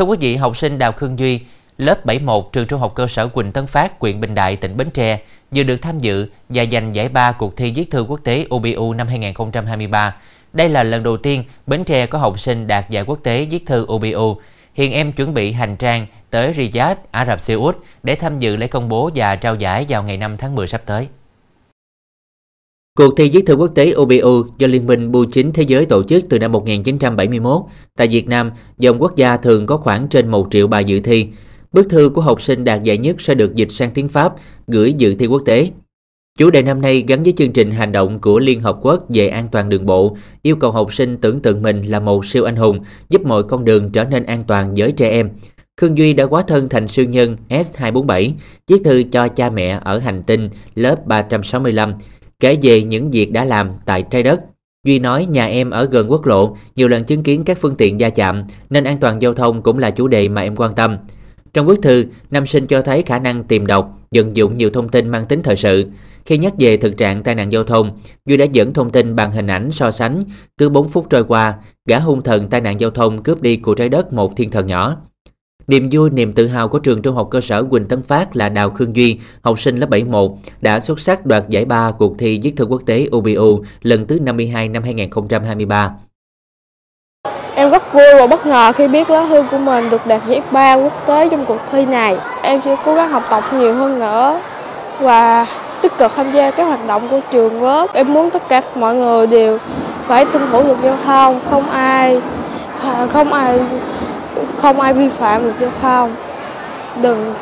Thưa quý vị, học sinh Đào Khương Duy, lớp 71 trường trung học cơ sở Quỳnh Tân Phát, huyện Bình Đại, tỉnh Bến Tre vừa được tham dự và giành giải ba cuộc thi viết thư quốc tế OBU năm 2023. Đây là lần đầu tiên Bến Tre có học sinh đạt giải quốc tế viết thư OBU. Hiện em chuẩn bị hành trang tới Riyadh, Ả Rập Xê Út để tham dự lễ công bố và trao giải vào ngày 5 tháng 10 sắp tới. Cuộc thi viết thư quốc tế OBU do Liên minh Bưu chính Thế giới tổ chức từ năm 1971. Tại Việt Nam, dòng quốc gia thường có khoảng trên 1 triệu bài dự thi. Bức thư của học sinh đạt giải nhất sẽ được dịch sang tiếng Pháp, gửi dự thi quốc tế. Chủ đề năm nay gắn với chương trình hành động của Liên Hợp Quốc về an toàn đường bộ, yêu cầu học sinh tưởng tượng mình là một siêu anh hùng, giúp mọi con đường trở nên an toàn với trẻ em. Khương Duy đã quá thân thành siêu nhân S247, viết thư cho cha mẹ ở hành tinh lớp 365, kể về những việc đã làm tại trái đất. Duy nói nhà em ở gần quốc lộ, nhiều lần chứng kiến các phương tiện va chạm, nên an toàn giao thông cũng là chủ đề mà em quan tâm. Trong bức thư, nam sinh cho thấy khả năng tìm đọc, vận dụng nhiều thông tin mang tính thời sự. Khi nhắc về thực trạng tai nạn giao thông, Duy đã dẫn thông tin bằng hình ảnh so sánh. Cứ 4 phút trôi qua, gã hung thần tai nạn giao thông cướp đi của trái đất một thiên thần nhỏ. Niềm vui, niềm tự hào của trường trung học cơ sở Quỳnh Tấn Phát là Đào Khương Duy, học sinh lớp 71, đã xuất sắc đoạt giải ba cuộc thi viết thư quốc tế UBU lần thứ 52 năm 2023. Em rất vui và bất ngờ khi biết lá thư của mình được đạt giải ba quốc tế trong cuộc thi này. Em sẽ cố gắng học tập nhiều hơn nữa và tích cực tham gia các hoạt động của trường lớp. Em muốn tất cả mọi người đều phải tuân thủ luật giao thông, không ai không ai không ai vi phạm luật giao thông. Đừng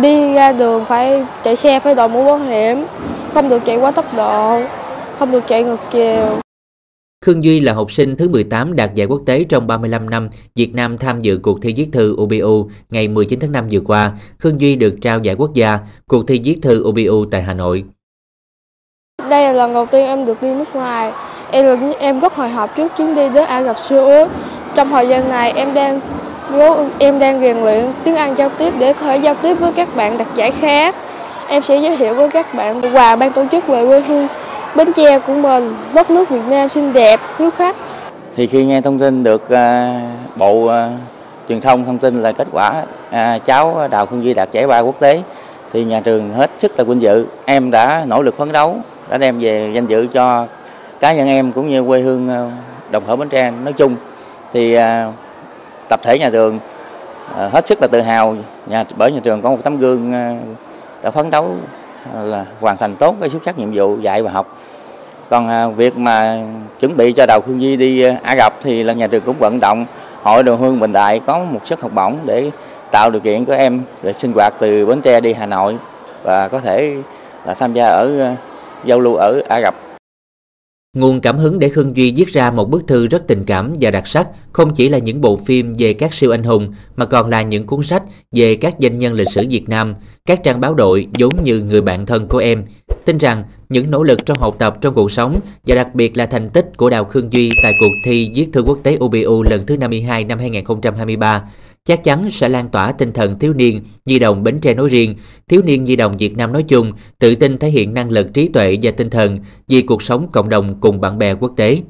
đi ra đường phải chạy xe phải đội mũ bảo hiểm, không được chạy quá tốc độ, không được chạy ngược chiều. Khương Duy là học sinh thứ 18 đạt giải quốc tế trong 35 năm Việt Nam tham dự cuộc thi viết thư UBU ngày 19 tháng 5 vừa qua. Khương Duy được trao giải quốc gia cuộc thi viết thư UBU tại Hà Nội. Đây là lần đầu tiên em được đi nước ngoài. Em em rất hồi hộp trước chuyến đi đến Ả Rập Xê Út. Trong thời gian này em đang em đang rèn luyện tiếng Anh giao tiếp để có thể giao tiếp với các bạn đạt giải khác. Em sẽ giới thiệu với các bạn quà ban tổ chức về quê hương Bến Tre của mình, đất nước Việt Nam xinh đẹp, hiếu khách. Thì khi nghe thông tin được uh, Bộ uh, Truyền thông thông tin là kết quả uh, cháu Đào Phương Duy đạt giải ba quốc tế thì nhà trường hết sức là vinh dự. Em đã nỗ lực phấn đấu, đã đem về danh dự cho cá nhân em cũng như quê hương đồng khởi Bến Tre nói chung. Thì tập thể nhà trường à, hết sức là tự hào nhà, bởi nhà trường có một tấm gương à, đã phấn đấu à, là hoàn thành tốt cái xuất sắc nhiệm vụ dạy và học còn việc mà chuẩn bị cho Đào Khương Di đi Ả Rập thì là nhà trường cũng vận động hội đồng hương Bình Đại có một suất học bổng để tạo điều kiện cho em để sinh hoạt từ Bến Tre đi Hà Nội và có thể là tham gia ở giao lưu ở Ả Rập. Nguồn cảm hứng để Khương Duy viết ra một bức thư rất tình cảm và đặc sắc không chỉ là những bộ phim về các siêu anh hùng mà còn là những cuốn sách về các danh nhân lịch sử Việt Nam, các trang báo đội giống như người bạn thân của em. Tin rằng những nỗ lực trong học tập trong cuộc sống và đặc biệt là thành tích của Đào Khương Duy tại cuộc thi viết thư quốc tế UBU lần thứ 52 năm 2023 chắc chắn sẽ lan tỏa tinh thần thiếu niên nhi đồng Bến Tre nói riêng, thiếu niên nhi đồng Việt Nam nói chung, tự tin thể hiện năng lực trí tuệ và tinh thần vì cuộc sống cộng đồng cùng bạn bè quốc tế.